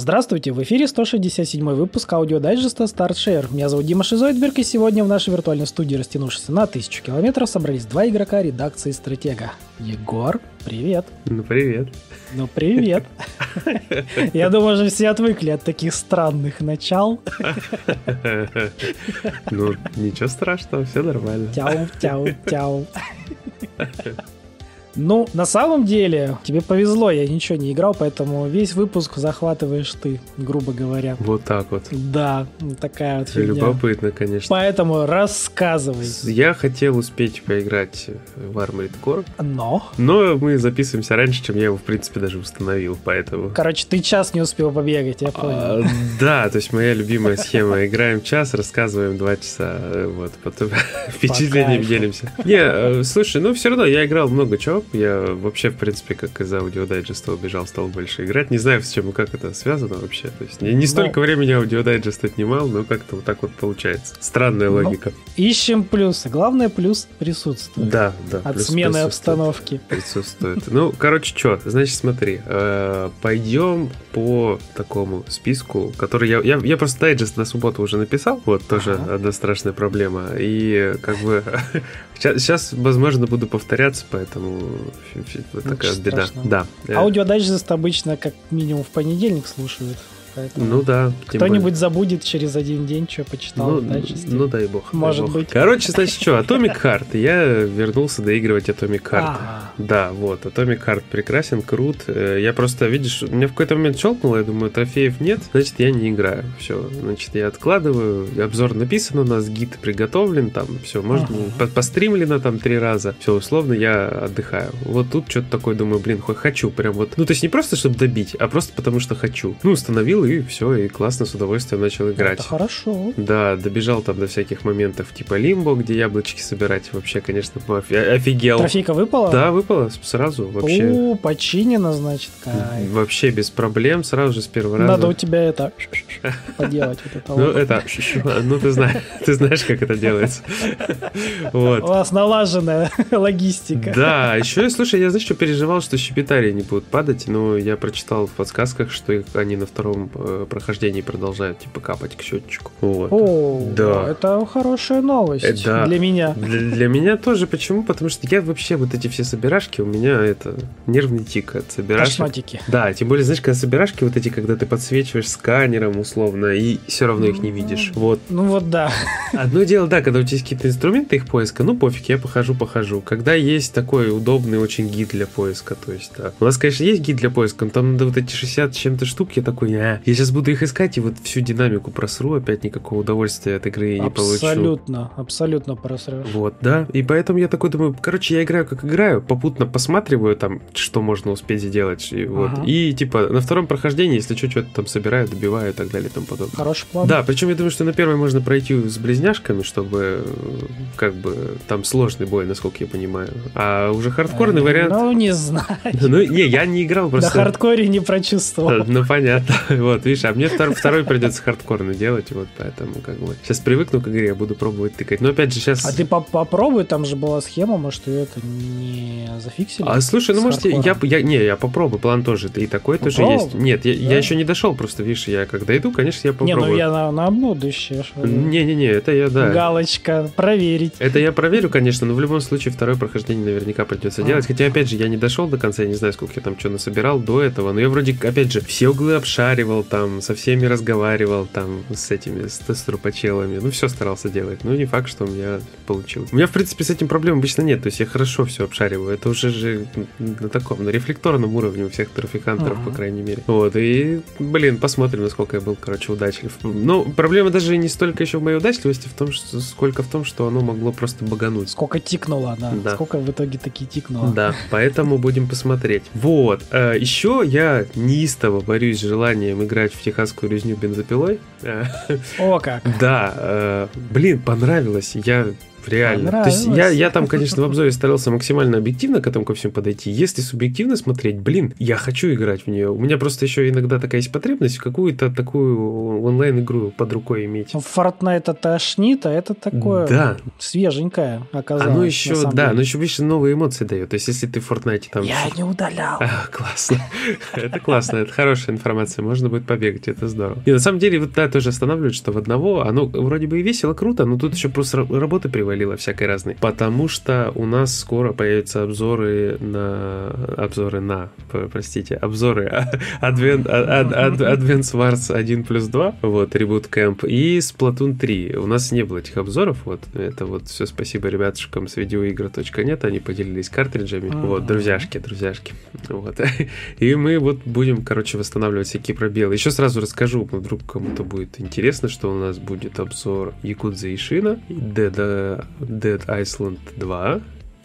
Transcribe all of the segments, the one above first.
Здравствуйте, в эфире 167 выпуск аудиодайджеста StartShare. Меня зовут Дима Шизоидберг, и сегодня в нашей виртуальной студии, растянувшейся на тысячу километров, собрались два игрока редакции Стратега. Егор, привет. Ну, привет. Ну, привет. Я думаю, уже все отвыкли от таких странных начал. Ну, ничего страшного, все нормально. Тяу, тяу, тяу. Ну, на самом деле, тебе повезло, я ничего не играл, поэтому весь выпуск захватываешь ты, грубо говоря. Вот так вот. Да, такая вот фигня. Любопытно, конечно. Поэтому рассказывай. Я хотел успеть поиграть в Armored Core. Но? Но мы записываемся раньше, чем я его, в принципе, даже установил, поэтому... Короче, ты час не успел побегать, я понял. А, да, то есть моя любимая схема. Играем час, рассказываем два часа, вот, потом впечатлением делимся. Не, э, слушай, ну все равно я играл много чего, я вообще, в принципе, как из аудиодайджеста убежал, стал больше играть. Не знаю, с чем и как это связано вообще. То есть не, не столько но... времени аудиодайджест отнимал, но как-то вот так вот получается. Странная но логика. Ищем плюсы. Главное, плюс присутствует. Да, да. От смены обстановки. Присутствует. Ну, короче, что? Значит, смотри. Э, пойдем по такому списку, который я... Я, просто дайджест на субботу уже написал. Вот, тоже одна страшная проблема. И как бы... Сейчас, возможно, буду повторяться, поэтому вот такая беда. Да. Аудиодайджест обычно как минимум в понедельник слушают. Поэтому ну да. Кто-нибудь забудет через один день, что почитал ну, в Ну дай бог. Может дай бог. быть. Короче, значит, что, Atomic Heart. Я вернулся доигрывать Atomic Heart. А-а-а. Да, вот, Atomic Heart прекрасен, крут. Э, я просто, видишь, меня в какой-то момент щелкнуло, я думаю, трофеев нет, значит, я не играю. Все, значит, я откладываю, обзор написан у нас, гид приготовлен, там, все, можно, ага. постримлено там три раза, все, условно, я отдыхаю. Вот тут что-то такое, думаю, блин, хоть хочу, прям вот, ну, то есть не просто, чтобы добить, а просто потому, что хочу. Ну, установил и все, и классно, с удовольствием начал играть. Это хорошо. Да, добежал там до всяких моментов типа Лимбо, где яблочки собирать. Вообще, конечно, офигел. Трофейка выпала? Да, выпала сразу вообще. О, починено, значит, кайф. Вообще без проблем, сразу же с первого раза. Надо у тебя это поделать. Ну, это, ну ты знаешь, ты знаешь, как это делается. Вот. У вас налаженная логистика. Да, еще, слушай, я, знаешь, что переживал, что щепетарии не будут падать, но я прочитал в подсказках, что они на втором э, прохождении продолжают типа капать к счетчику. Вот. О, да. Это хорошая новость э, да. для меня. Для, для меня тоже. Почему? Потому что я вообще вот эти все собирашки, у меня это нервный тик от собирашек. Кошматики. Да, тем более, знаешь, когда собирашки вот эти, когда ты подсвечиваешь сканером условно, и все равно их не видишь. Вот. Ну вот да. Одно дело, да, когда у тебя есть какие-то инструменты их поиска, ну пофиг, я похожу, похожу. Когда есть такой удобный очень гид для поиска, то есть, да. У нас, конечно, есть гид для поиска, но там надо вот эти 60 чем-то штук, я такой, а, я сейчас буду их искать и вот всю динамику просру, опять никакого удовольствия от игры не получу. Абсолютно, абсолютно просрешь. Вот, да. И поэтому я такой думаю, короче, я играю как играю, попутно посматриваю там, что можно успеть сделать. И, вот. Ага. и типа на втором прохождении, если что, что-то там собираю, добиваю и так далее и тому подобное. Хороший план. Да, причем я думаю, что на первой можно пройти с близняшками, чтобы как бы там сложный бой, насколько я понимаю. А уже хардкорный э, вариант... Ну, не знаю. Ну, не, я не играл просто... На хардкоре не прочувствовал. Ну, понятно. Вот, видишь, а мне второй, второй придется хардкорно делать, вот поэтому как бы... Сейчас привыкну к игре, я буду пробовать тыкать. Но опять же сейчас... А ты попробуй, там же была схема, может, ее это не зафиксили? А слушай, ну может, я, я... Не, я попробую, план тоже. И такой ну, тоже пробуй. есть. Нет, я, я еще не дошел, просто, видишь, я когда иду, конечно, я попробую. Не, ну я на, на будущее. Не-не-не, это я, да. Галочка, проверить. Это я проверю, конечно, но в любом случае второе прохождение наверняка придется а. делать. Хотя, опять же, я не дошел до конца, я не знаю, сколько я там что насобирал до этого, но я вроде, опять же, все углы обшаривал, там, со всеми разговаривал, там, с этими, с тестропочелами, ну, все старался делать, ну, не факт, что у меня получилось. У меня, в принципе, с этим проблем обычно нет, то есть я хорошо все обшариваю, это уже же на таком, на рефлекторном уровне у всех трафикантеров, uh-huh. по крайней мере. Вот, и, блин, посмотрим, насколько я был, короче, удачлив. Но проблема даже не столько еще в моей удачливости, в том, что, сколько в том, что оно могло просто багануть. Сколько тикнуло, да. да. Сколько в итоге таки тикнуло. Да, поэтому будем посмотреть. Вот, э, еще я неистово борюсь с желанием играть в техасскую резню бензопилой. О, как. Да, э, блин, понравилось. Я Реально. То есть я, я там, конечно, в обзоре старался максимально объективно к этому ко всем подойти. Если субъективно смотреть, блин, я хочу играть в нее. У меня просто еще иногда такая есть потребность в какую-то такую онлайн-игру под рукой иметь. Ну, Fortnite это тошнит, а это такое да. свеженькое оказалось. Оно еще, да, оно еще, видишь, новые эмоции дает. То есть если ты в Fortnite там... Я не удалял. А, классно. Это классно, это хорошая информация. Можно будет побегать, это здорово. И на самом деле, вот да, тоже останавливает, что в одного, оно вроде бы и весело, круто, но тут еще просто работы привалило всякой разной. Потому что у нас скоро появятся обзоры на... Обзоры на... Простите, обзоры Advent, Advance Wars 1 плюс 2, вот, Reboot Camp, и Splatoon 3. У нас не было этих обзоров, вот, это вот все спасибо ребятушкам с видеоигр.нет, они поделились картриджами, вот, друзьяшки, друзьяшки, вот. И мы вот будем, короче, восстанавливать всякие пробелы. Еще сразу расскажу, вдруг кому-то будет интересно, что у нас будет обзор Якудза Ишина, Dead, Dead Island 2,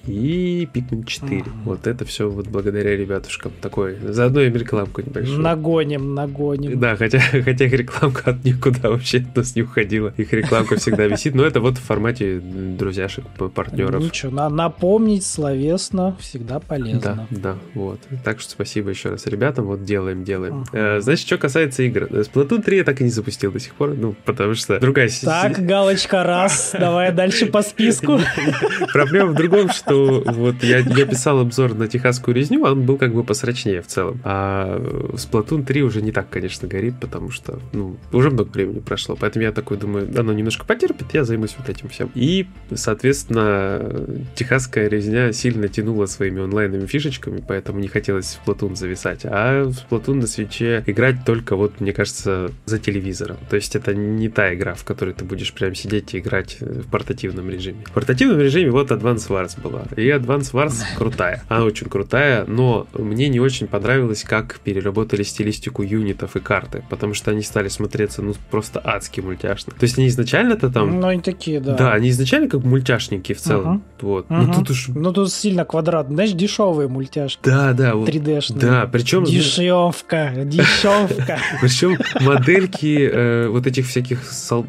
и Pikmin 4. Ага. Вот это все вот благодаря ребятушкам. Такой, заодно им рекламку небольшую. Нагоним, нагоним. Да, хотя, хотя их рекламка от никуда вообще от нас не уходила. Их рекламка всегда висит, но это вот в формате друзьяшек, партнеров. Ничего, на, напомнить словесно всегда полезно. Да, да, вот. Так что спасибо еще раз ребятам, вот делаем, делаем. Ага. Э, значит, что касается игр. Splatoon 3 я так и не запустил до сих пор, ну, потому что другая... Так, галочка раз, давай дальше по списку. Проблема в другом, что что вот я, я писал обзор на техасскую резню, он был как бы посрачнее в целом. А Splatoon 3 уже не так, конечно, горит, потому что, ну, уже много времени прошло. Поэтому я такой думаю, оно немножко потерпит, я займусь вот этим всем. И, соответственно, техасская резня сильно тянула своими онлайновыми фишечками, поэтому не хотелось в Splatoon зависать. А в Splatoon на свече играть только вот, мне кажется, за телевизором. То есть это не та игра, в которой ты будешь прям сидеть и играть в портативном режиме. В портативном режиме вот Advance Wars была. И Advance Wars крутая. Она очень крутая, но мне не очень понравилось, как переработали стилистику юнитов и карты, потому что они стали смотреться, ну, просто адски мультяшно. То есть они изначально-то там... Ну, они такие, да. Да, они изначально как мультяшники в целом. Угу. Вот. Угу. Ну, тут уж... Ну, тут сильно квадрат. Знаешь, дешевые мультяшки. Да, да. 3D-шные. Да, причем... Дешевка, дешевка. Причем модельки э, вот этих всяких,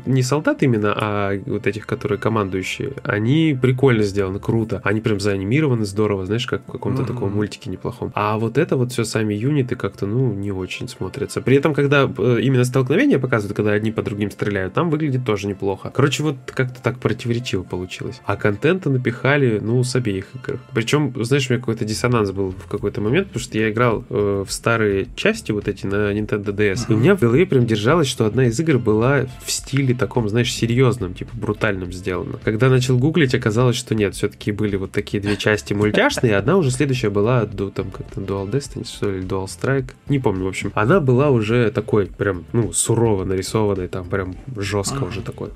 не солдат именно, а вот этих, которые командующие, они прикольно сделаны, круто. Они прям заанимированы здорово, знаешь, как в каком-то mm-hmm. таком мультике неплохом. А вот это вот все сами юниты как-то, ну, не очень смотрятся. При этом, когда э, именно столкновения показывают, когда одни по другим стреляют, там выглядит тоже неплохо. Короче, вот как-то так противоречиво получилось. А контента напихали, ну, с обеих игр. Причем, знаешь, у меня какой-то диссонанс был в какой-то момент, потому что я играл э, в старые части вот эти на Nintendo DS, mm-hmm. и у меня в голове прям держалось, что одна из игр была в стиле таком, знаешь, серьезном, типа брутальном сделана. Когда начал гуглить, оказалось, что нет, все-таки были вот такие две части мультяшные, одна уже следующая была, там как-то Dual Destiny, что ли, Dual Strike, не помню, в общем. Она была уже такой прям, ну, сурово нарисованной, там прям жестко уже такой,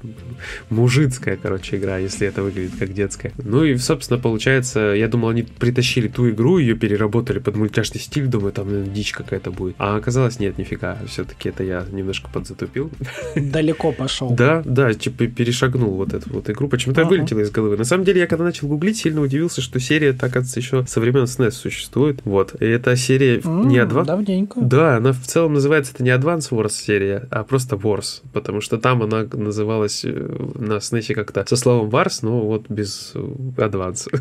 мужицкая, короче, игра, если это выглядит как детская. Ну и, собственно, получается, я думал, они притащили ту игру, ее переработали под мультяшный стиль, думаю, там наверное, дичь какая-то будет. А оказалось, нет, нифига, все-таки это я немножко подзатупил. Далеко пошел. Да, да, типа перешагнул вот эту вот игру, почему-то вылетела из головы. На самом деле, я когда начал гуглить, сильно удивился, что серия, так еще со времен SNES существует. Вот. И эта серия mm, не Advance... Давненько. Да, она в целом называется это не Advance Wars серия, а просто Wars. Потому что там она называлась э, на SNES как-то со словом Wars, но вот без э, Advance.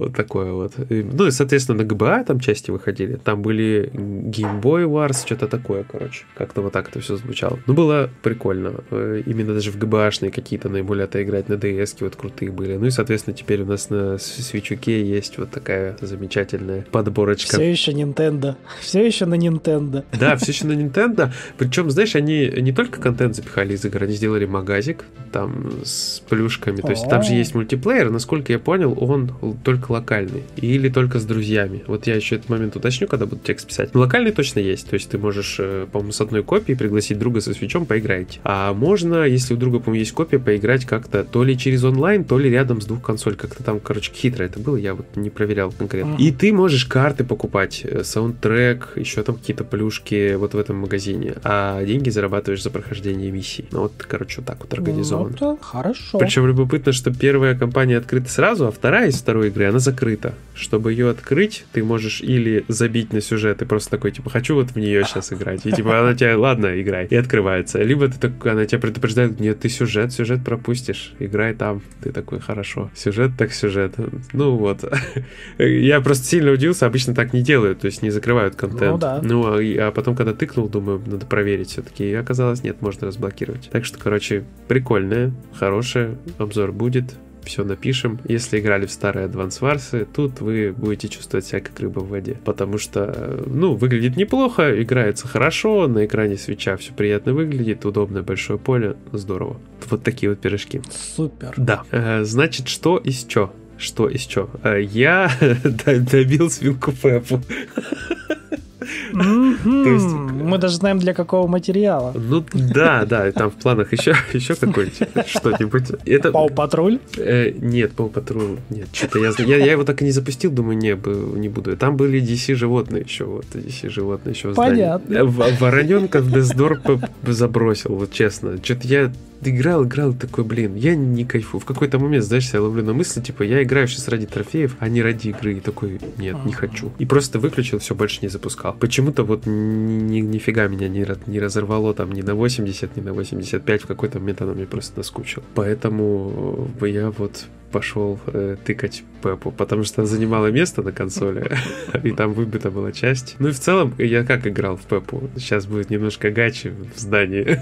Вот такое вот. Ну и, соответственно, на ГБА там части выходили. Там были Game Boy Wars, что-то такое, короче. Как-то вот так это все звучало. Ну, было прикольно. Э, именно даже в ГБАшные какие-то наиболее-то играть на DS вот крутые были. Ну и, соответственно, теперь у нас на свечуке есть вот такая замечательная подборочка. Все еще Nintendo. Все еще на Nintendo. Да, все еще на Nintendo. Причем, знаешь, они не только контент запихали из игр, они сделали магазик там с плюшками. То есть там же есть мультиплеер. Насколько я понял, он только локальный или только с друзьями. Вот я еще этот момент уточню, когда буду текст писать. Локальный точно есть, то есть ты можешь, э, по-моему, с одной копией пригласить друга со свечом, поиграть. А можно, если у друга, по-моему, есть копия, поиграть как-то то ли через онлайн, то ли рядом с двух консоль. Как-то там, короче, хитро это было, я вот не проверял конкретно. И ты можешь карты покупать, э, саундтрек, еще там какие-то плюшки вот в этом магазине, а деньги зарабатываешь за прохождение миссий. Ну вот, короче, вот так вот организовано. Ну, это хорошо. Причем любопытно, что первая компания открыта сразу, а вторая из второй игры, она закрыта. Чтобы ее открыть, ты можешь или забить на сюжет и просто такой, типа, хочу вот в нее сейчас играть. И типа она тебя, ладно, играй. И открывается. Либо ты так, она тебя предупреждает, нет, ты сюжет, сюжет пропустишь. Играй там. Ты такой, хорошо. Сюжет так сюжет. Ну вот. Я просто сильно удивился, обычно так не делают, то есть не закрывают контент. Ну да. Ну, а, а потом, когда тыкнул, думаю, надо проверить все-таки. И оказалось, нет, можно разблокировать. Так что, короче, прикольная, хорошая. Обзор будет все напишем. Если играли в старые Advance Wars, тут вы будете чувствовать себя как рыба в воде. Потому что, ну, выглядит неплохо, играется хорошо, на экране свеча все приятно выглядит, удобное большое поле, здорово. Вот такие вот пирожки. Супер. Да. Э, значит, что из чё? Что из чё? Э, я добил свинку Пеппу. Мы даже знаем, для какого материала. Ну да, да, там в планах еще, еще какой-нибудь что-нибудь. Это... Пау Патруль? Э, нет, Пау Патруль. Нет, что-то я, я, я его так и не запустил, думаю, не, не буду. Там были DC животные еще, вот DC животные еще Понятно. Вороненка в Дездор забросил, вот честно. Что-то я играл, играл, такой, блин, я не кайфую. В какой-то момент, знаешь, я ловлю на мысли, типа, я играю сейчас ради трофеев, а не ради игры. И такой, нет, не хочу. И просто выключил, все, больше не запускал. Почему-то вот ни, нифига меня не, не разорвало там ни на 80, ни на 85. В какой-то момент оно мне просто наскучило. Поэтому я вот пошел э, тыкать Пеппу, потому что занимала место на консоли, и там выбита была часть. Ну и в целом, я как играл в Пеппу? Сейчас будет немножко гачи в здании.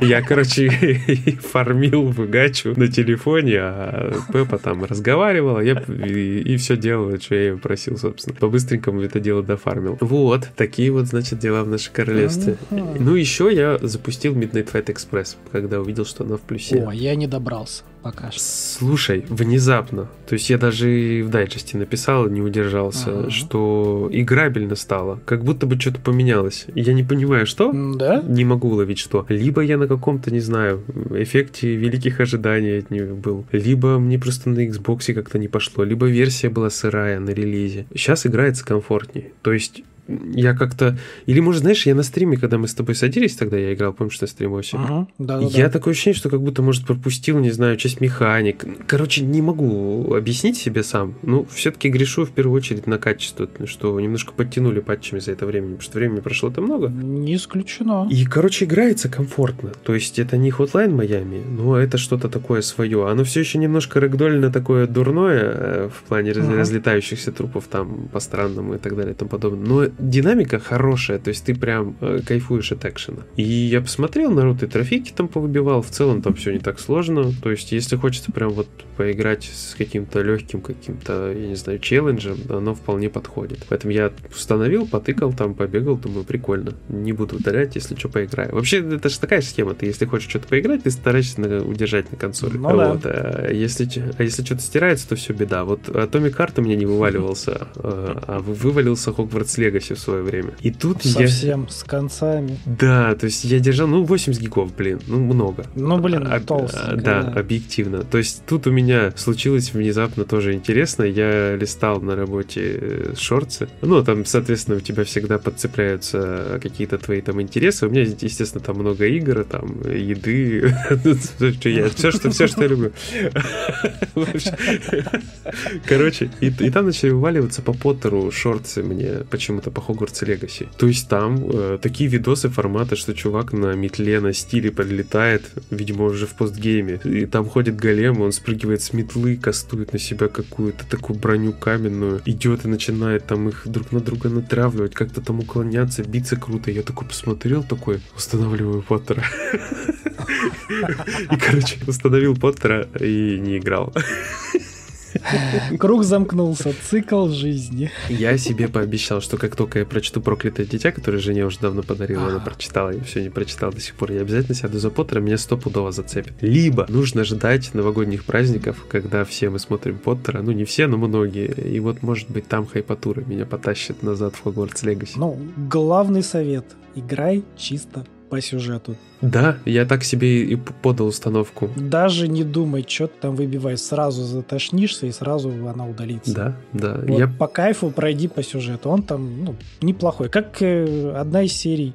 Я, короче, фармил в гачу на телефоне, а Пеппа там разговаривала, я и, и все делала, что я ее просил, собственно. По-быстренькому это дело дофармил. Вот, такие вот, значит, дела в нашем королевстве. Ну, еще я запустил Midnight Fight Express, когда увидел, что она в плюсе. О, я не добрался пока что. Слушай, внезапно, то есть я даже в дайджесте написал, не удержался, ага. что играбельно стало, как будто бы что-то поменялось. Я не понимаю, что. Да? Не могу уловить, что. Либо я на каком-то, не знаю, эффекте великих ожиданий от нее был, либо мне просто на Xbox как-то не пошло, либо версия была сырая на релизе. Сейчас играется комфортнее. То есть я как-то... Или, может, знаешь, я на стриме, когда мы с тобой садились, тогда я играл, помнишь, на стримосе? Ага, да, да, я да. такое ощущение, что как будто, может, пропустил, не знаю, часть механик. Короче, не могу объяснить себе сам. Ну, все-таки грешу в первую очередь на качество, что немножко подтянули патчами за это время, потому что времени прошло это много. Не исключено. И, короче, играется комфортно. То есть это не Hotline Miami, но это что-то такое свое. Оно все еще немножко рэгдольно такое дурное э, в плане ага. разлетающихся трупов там по странному и так далее и тому подобное. Но динамика хорошая, то есть ты прям э, кайфуешь от экшена. И я посмотрел, народ и трофейки там повыбивал, в целом там все не так сложно, то есть если хочется прям вот поиграть с каким-то легким каким-то, я не знаю, челленджем, оно вполне подходит. Поэтому я установил, потыкал там, побегал, думаю, прикольно. Не буду удалять, если что, поиграю. Вообще, это же такая схема, ты если хочешь что-то поиграть, ты стараешься на, удержать на консоли. Ну, вот. да. а, если, а если что-то стирается, то все беда. Вот Atomic Heart у меня не вываливался, а, а вывалился Hogwarts Legacy в свое время. И тут Совсем я... с концами. Да, то есть я держал, ну, 80 гигов, блин, ну, много. Ну, блин, а, толстенько. Да, да, объективно. То есть тут у меня случилось внезапно тоже интересно. Я листал на работе э, шорты. Ну, там, соответственно, у тебя всегда подцепляются какие-то твои там интересы. У меня, естественно, там много игр, там, еды. Все, что, все, что я люблю. Короче, и, и там начали вываливаться по Поттеру шорты мне почему-то по Хогвартс Легаси. То есть там э, такие видосы формата, что чувак на метле, на стиле подлетает, видимо, уже в постгейме, и там ходит голем, он спрыгивает с метлы, кастует на себя какую-то такую броню каменную, идет и начинает там их друг на друга натравливать, как-то там уклоняться, биться круто. Я такой посмотрел, такой, устанавливаю Поттера. И, короче, установил Поттера и не играл. Круг замкнулся, цикл жизни. Я себе пообещал, что как только я прочту «Проклятое дитя», которое жене уже давно подарила, она прочитала, я все не прочитал до сих пор, я обязательно сяду за Поттера, меня стопудово зацепит. Либо нужно ждать новогодних праздников, когда все мы смотрим Поттера, ну не все, но многие, и вот может быть там хайпатура меня потащит назад в Хогвартс Легаси. Ну, главный совет – играй чисто по сюжету. Да, я так себе и подал установку. Даже не думай, что ты там выбивай, сразу затошнишься и сразу она удалится. Да, да. Вот я... По кайфу пройди по сюжету, он там ну, неплохой, как э, одна из серий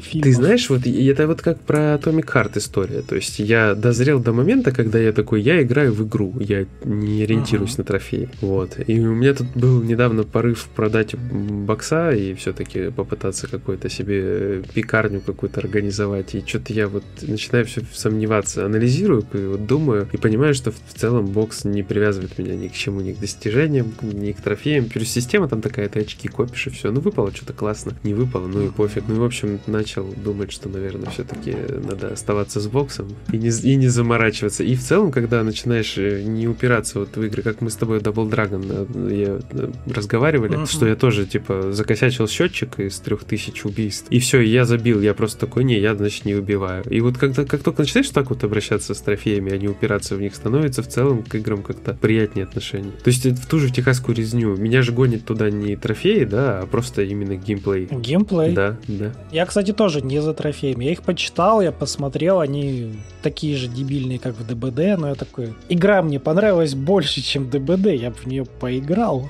фильмов. Ты знаешь, вот это вот как про Atomic Heart история. То есть я дозрел до момента, когда я такой, я играю в игру, я не ориентируюсь uh-huh. на трофеи. Вот. И у меня тут был недавно порыв продать бокса и все-таки попытаться какой-то себе пекарню какую-то организовать. И что-то я вот начинаю все сомневаться, анализирую, и вот думаю, и понимаю, что в целом бокс не привязывает меня ни к чему, ни к достижениям, ни к трофеям. Плюс система там такая, ты очки копишь и все. Ну, выпало что-то классно, не выпало, ну и пофиг. Ну, и, в общем, начал думать, что, наверное, все-таки надо оставаться с боксом и не, и не заморачиваться. И в целом, когда начинаешь э, не упираться вот в игры, как мы с тобой Double Dragon э, я, э, разговаривали, uh-huh. что я тоже, типа, закосячил счетчик из трех тысяч убийств, и все, я забил, я просто такой, не, я, значит, не убиваю. И вот когда, как только начинаешь так вот обращаться с трофеями, а не упираться в них, становится в целом к играм как-то приятнее отношение. То есть в ту же техасскую резню, меня же гонит туда не трофеи, да, а просто именно геймплей. Геймплей? Да, да. Я, кстати, тоже не за трофеями. Я их почитал, я посмотрел, они такие же дебильные, как в ДБД, но я такой... Игра мне понравилась больше, чем ДБД, я в нее поиграл.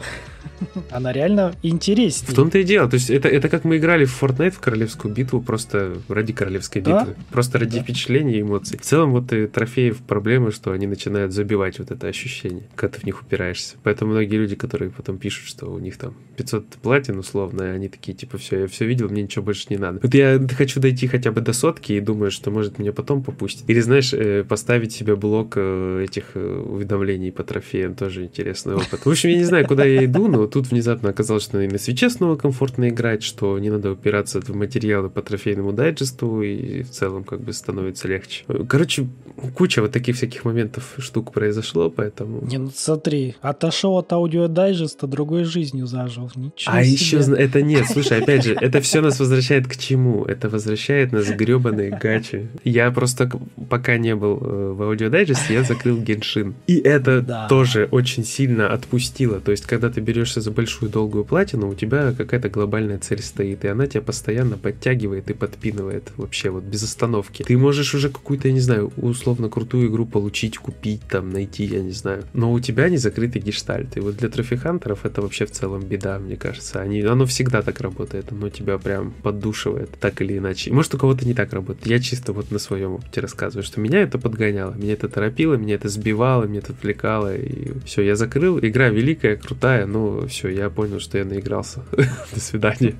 Она реально интереснее. В том-то и дело. То есть это, это как мы играли в Fortnite в королевскую битву просто ради королевской да? битвы. Просто ради да. впечатлений и эмоций. В целом вот и трофеев проблемы, что они начинают забивать вот это ощущение, когда ты в них упираешься. Поэтому многие люди, которые потом пишут, что у них там 500 платин условно, они такие типа все, я все видел, мне ничего больше не надо. Вот я хочу дойти хотя бы до сотки и думаю, что может меня потом попустить. Или знаешь, э, поставить себе блок э, этих э, уведомлений по трофеям тоже интересный опыт. В общем, я не знаю, куда я иду, но тут внезапно оказалось, что на свиче снова комфортно играть, что не надо упираться в материалы по трофейному дайджесту, и в целом как бы становится легче. Короче, куча вот таких всяких моментов, штук произошло, поэтому... Не, ну смотри, отошел от аудиодайджеста, другой жизнью зажил. Ничего а себе. еще это нет, слушай, опять же, это все нас возвращает к чему? Это возвращает нас к гребаной гачи. Я просто пока не был э, в аудиодайджесте, я закрыл Геншин. И это да. тоже очень сильно отпустило. То есть, когда ты берешься за большую долгую платину, у тебя какая-то глобальная цель стоит, и она тебя постоянно подтягивает и подпинывает вообще вот без остановки. Ты можешь уже какую-то, я не знаю, условно крутую игру получить, купить, там, найти, я не знаю. Но у тебя не закрытый гештальт. И вот для трофихантеров это вообще в целом беда, мне кажется. Они, оно всегда так работает, оно тебя прям поддушивает, так или иначе. Может, у кого-то не так работает. Я чисто вот на своем опыте рассказываю, что меня это подгоняло, меня это торопило, меня это сбивало, меня это отвлекало, и все, я закрыл. Игра великая, крутая, но все, я понял, что я наигрался. До свидания.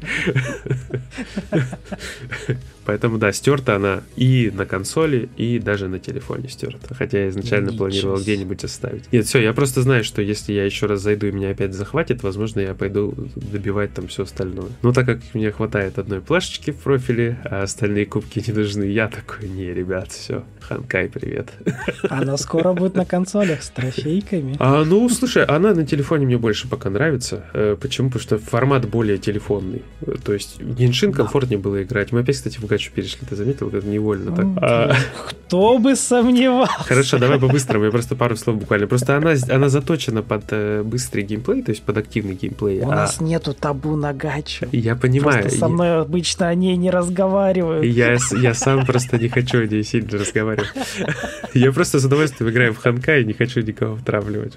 Поэтому, да, стерта она и на консоли, и даже на телефоне стерта. Хотя я изначально Ничего. планировал где-нибудь оставить. Нет, все, я просто знаю, что если я еще раз зайду и меня опять захватит, возможно, я пойду добивать там все остальное. Но так как мне хватает одной плашечки в профиле, а остальные кубки не нужны, я такой, не, ребят, все, Ханкай, привет. Она скоро будет на консолях с трофейками. А, ну, слушай, она на телефоне мне больше пока нравится. Э, почему? Потому что формат более телефонный. То есть Геншин комфортнее было играть. Мы опять, кстати, в гачу перешли, ты заметил? Это невольно так. А... Кто бы сомневался. Хорошо, давай по-быстрому, я просто пару слов буквально. Просто она, она заточена под э, быстрый геймплей, то есть под активный геймплей. У а... нас нету табу на гачу. Я понимаю. Просто со мной обычно о ней не разговаривают. Я, я сам просто не хочу о ней сильно разговаривать. Я просто с удовольствием играю в Ханка и не хочу никого втравливать.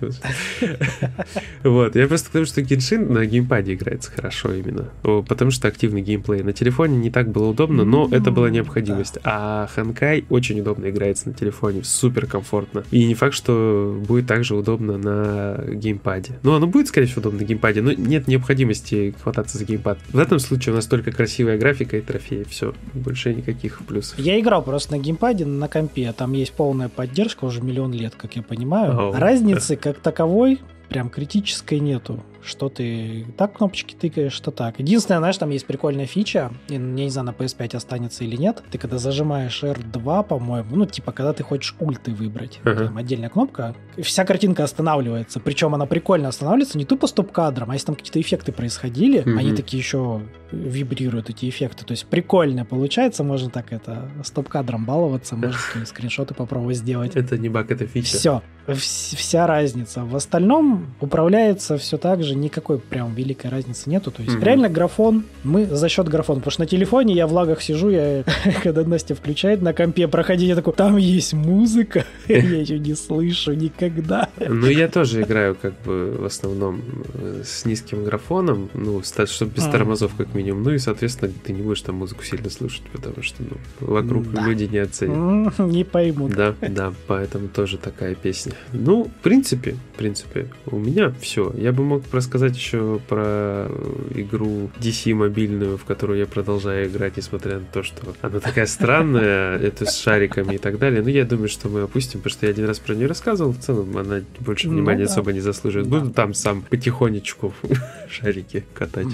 Вот, я просто потому, что Геншин на геймпаде играется хорошо именно. Потому что активный геймплей. На телефоне не так было удобно, но это была необходимость. А Ханкай очень удобно играется на телефоне, супер комфортно. И не факт, что будет также удобно на геймпаде. Ну, оно будет, скорее всего, удобно на геймпаде, но нет необходимости хвататься за геймпад. В этом случае у нас только красивая графика и трофеи. Все, больше никаких плюсов. Я играл просто на геймпаде, на компе. Там есть полная поддержка уже миллион лет, как я понимаю. Oh, Разницы как таковой прям критической нету что ты так кнопочки тыкаешь, что так. Единственное, знаешь, там есть прикольная фича, я не знаю, на PS5 останется или нет. Ты когда зажимаешь R2, по-моему, ну, типа, когда ты хочешь ульты выбрать, uh-huh. там отдельная кнопка, вся картинка останавливается. Причем она прикольно останавливается не тупо стоп-кадром, а если там какие-то эффекты происходили, uh-huh. они такие еще вибрируют, эти эффекты. То есть прикольно получается, можно так это стоп-кадром баловаться, можно скриншоты попробовать сделать. Это не баг, это фича. Все. Вся разница. В остальном управляется все так же же, никакой прям великой разницы нету. То есть, угу. реально графон, мы за счет графона. Потому что на телефоне я в лагах сижу, я, когда Настя включает на компе проходить, я такой, там есть музыка, я ее не слышу никогда. Ну, я тоже играю как бы в основном э, с низким графоном, ну, чтобы без тормозов как минимум. Ну и, соответственно, ты не будешь там музыку сильно слушать, потому что ну, вокруг люди не оценят. Не поймут. Да, да, поэтому тоже такая песня. Ну, в принципе, в принципе, у меня все. Я бы мог рассказать еще про игру DC мобильную, в которую я продолжаю играть, несмотря на то, что она такая странная, это с шариками и так далее. Но я думаю, что мы опустим, потому что я один раз про нее рассказывал. В целом она больше ну внимания ну, да. особо не заслуживает. Да. Буду там сам потихонечку шарики катать.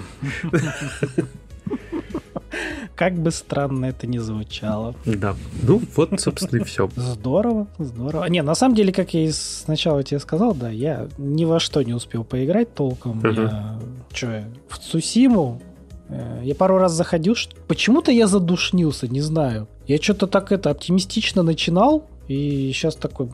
Как бы странно это ни звучало. Да. Ну, вот, собственно, и все. Здорово, здорово. Не, на самом деле, как я и сначала тебе сказал, да, я ни во что не успел поиграть толком. Uh-huh. Я, что, в Цусиму э, я пару раз заходил, почему-то я задушнился, не знаю. Я что-то так это оптимистично начинал, и сейчас такой,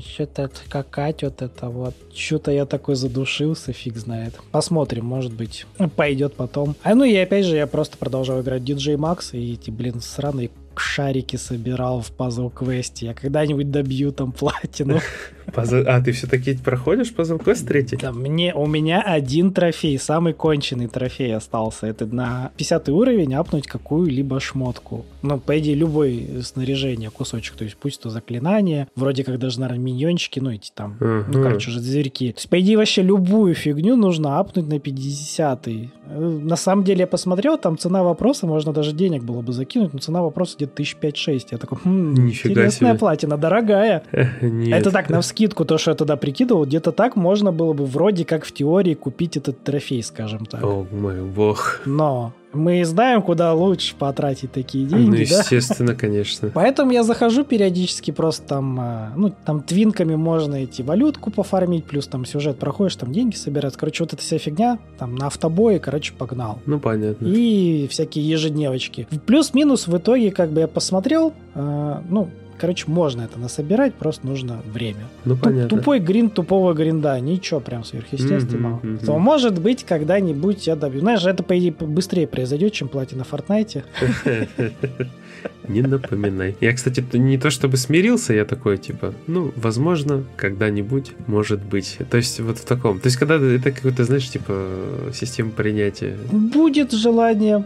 что-то какать вот это вот. Что-то я такой задушился, фиг знает. Посмотрим, может быть, пойдет потом. А ну и опять же, я просто продолжаю играть DJ Max, и эти, блин, сраные шарики собирал в пазл-квесте. Я когда-нибудь добью там платину. Пазл... А, ты все-таки проходишь пазл-квест третий? Да, мне, у меня один трофей, самый конченый трофей остался. Это на 50 уровень апнуть какую-либо шмотку. Ну, по идее, любой снаряжение, кусочек. То есть пусть то заклинание, вроде как даже, наверное, миньончики, ну, эти там, ну, короче, уже зверьки. То есть, по идее, вообще любую фигню нужно апнуть на 50 -й. На самом деле, я посмотрел, там цена вопроса, можно даже денег было бы закинуть, но цена вопроса где-то тысяч пять-шесть. Я такой, хм, Нифига интересная себе. платина, дорогая. Нет. Это так, на скидку, то, что я туда прикидывал, где-то так можно было бы вроде как в теории купить этот трофей, скажем так. О мой бог. Но мы знаем, куда лучше потратить такие деньги, Ну, естественно, да? конечно. Поэтому я захожу периодически просто там, а, ну, там твинками можно идти валютку пофармить, плюс там сюжет проходишь, там деньги собираются. Короче, вот эта вся фигня, там на автобое, короче, погнал. Ну, понятно. И всякие ежедневочки. Плюс-минус в итоге, как бы я посмотрел, э, ну, Короче, можно это насобирать, просто нужно время. Ну, понятно. Тупой гринд тупого гринда, ничего прям сверхъестественного. Mm-hmm, mm-hmm. То, может быть, когда-нибудь я добью. Знаешь, это, по идее, быстрее произойдет, чем платина в Фортнайте. Не напоминай. Я, кстати, не то чтобы смирился, я такой, типа, ну, возможно, когда-нибудь, может быть. То есть вот в таком. То есть когда это какой-то, знаешь, типа, система принятия. Будет желание,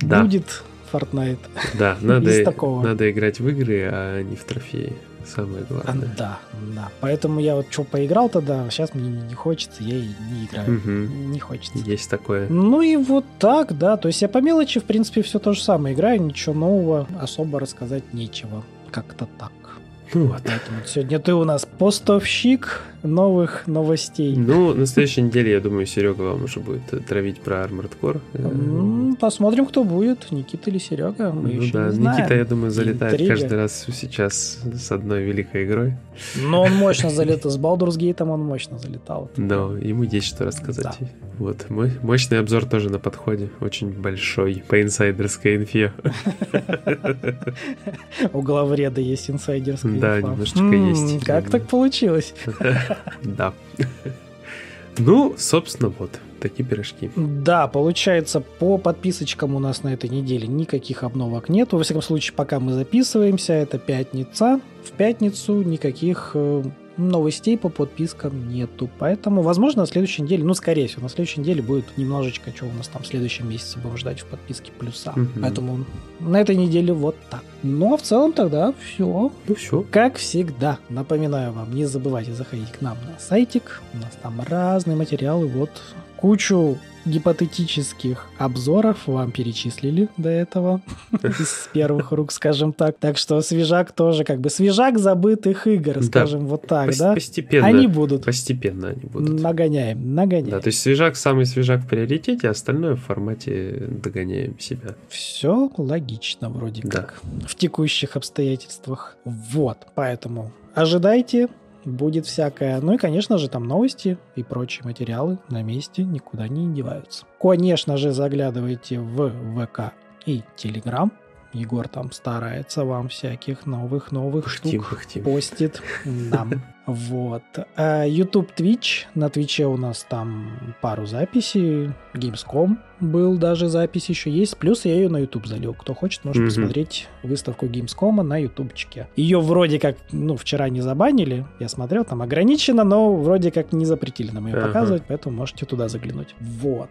да. будет Fortnite. Да, надо, такого. надо играть в игры, а не в трофеи. Самое главное. А, да, да. Поэтому я вот что поиграл тогда, сейчас мне не хочется, я и не играю. Угу. Не хочется. Есть такое. Ну и вот так, да. То есть я по мелочи, в принципе, все то же самое играю, ничего нового особо рассказать нечего. Как-то так. Ну вот. Поэтому сегодня ты у нас поставщик новых новостей. Ну, на следующей неделе, я думаю, Серега вам уже будет травить про Armored Core. Посмотрим, кто будет, Никита или Серега. Мы ну еще да, не знаем. Никита, я думаю, залетает Интрига. каждый раз сейчас с одной великой игрой. Но он мощно залетал. С Baldur's Gate он мощно залетал. Да, ему есть что рассказать. Да. Вот, мой мощный обзор тоже на подходе. Очень большой по инсайдерской инфе. У главреда есть инсайдерская инфа. Да, немножечко есть. Как так получилось? Да. Ну, собственно, вот такие пирожки. Да, получается, по подписочкам у нас на этой неделе никаких обновок нет. Во всяком случае, пока мы записываемся, это пятница. В пятницу никаких э, новостей по подпискам нету. Поэтому, возможно, на следующей неделе, ну, скорее всего, на следующей неделе будет немножечко, что у нас там в следующем месяце будем ждать в подписке плюса. Угу. Поэтому на этой неделе вот так. Ну, а в целом тогда все. Ну, все. Как всегда, напоминаю вам, не забывайте заходить к нам на сайтик. У нас там разные материалы. Вот кучу гипотетических обзоров вам перечислили до этого из первых рук, скажем так. Так что свежак тоже как бы свежак забытых игр, скажем вот так, да? Постепенно. Они будут. Постепенно они будут. Нагоняем, нагоняем. Да, то есть свежак самый свежак в приоритете, а остальное в формате догоняем себя. Все логично вроде как в текущих обстоятельствах. Вот, поэтому ожидайте будет всякое. Ну и, конечно же, там новости и прочие материалы на месте никуда не деваются. Конечно же, заглядывайте в ВК и Телеграм. Егор там старается вам всяких новых-новых штук пыхтим. постит. Да. Вот. А YouTube, Twitch. На Твиче у нас там пару записей. Gamescom был даже запись еще есть. Плюс я ее на YouTube залил. Кто хочет, может Мгм. посмотреть выставку Gamescom на ютубчике. Ее вроде как, ну, вчера не забанили. Я смотрел, там ограничено, но вроде как не запретили нам ее Ага. показывать, поэтому можете туда заглянуть. Вот.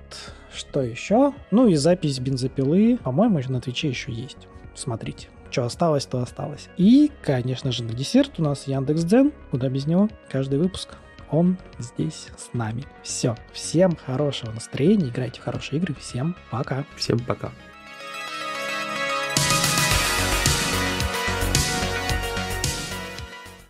Что еще? Ну и запись бензопилы, по-моему, на Твиче еще есть. Смотрите. Что осталось, то осталось. И, конечно же, на десерт у нас Яндекс.Дзен. Куда без него? Каждый выпуск. Он здесь с нами. Все. Всем хорошего настроения. Играйте в хорошие игры. Всем пока. Всем пока.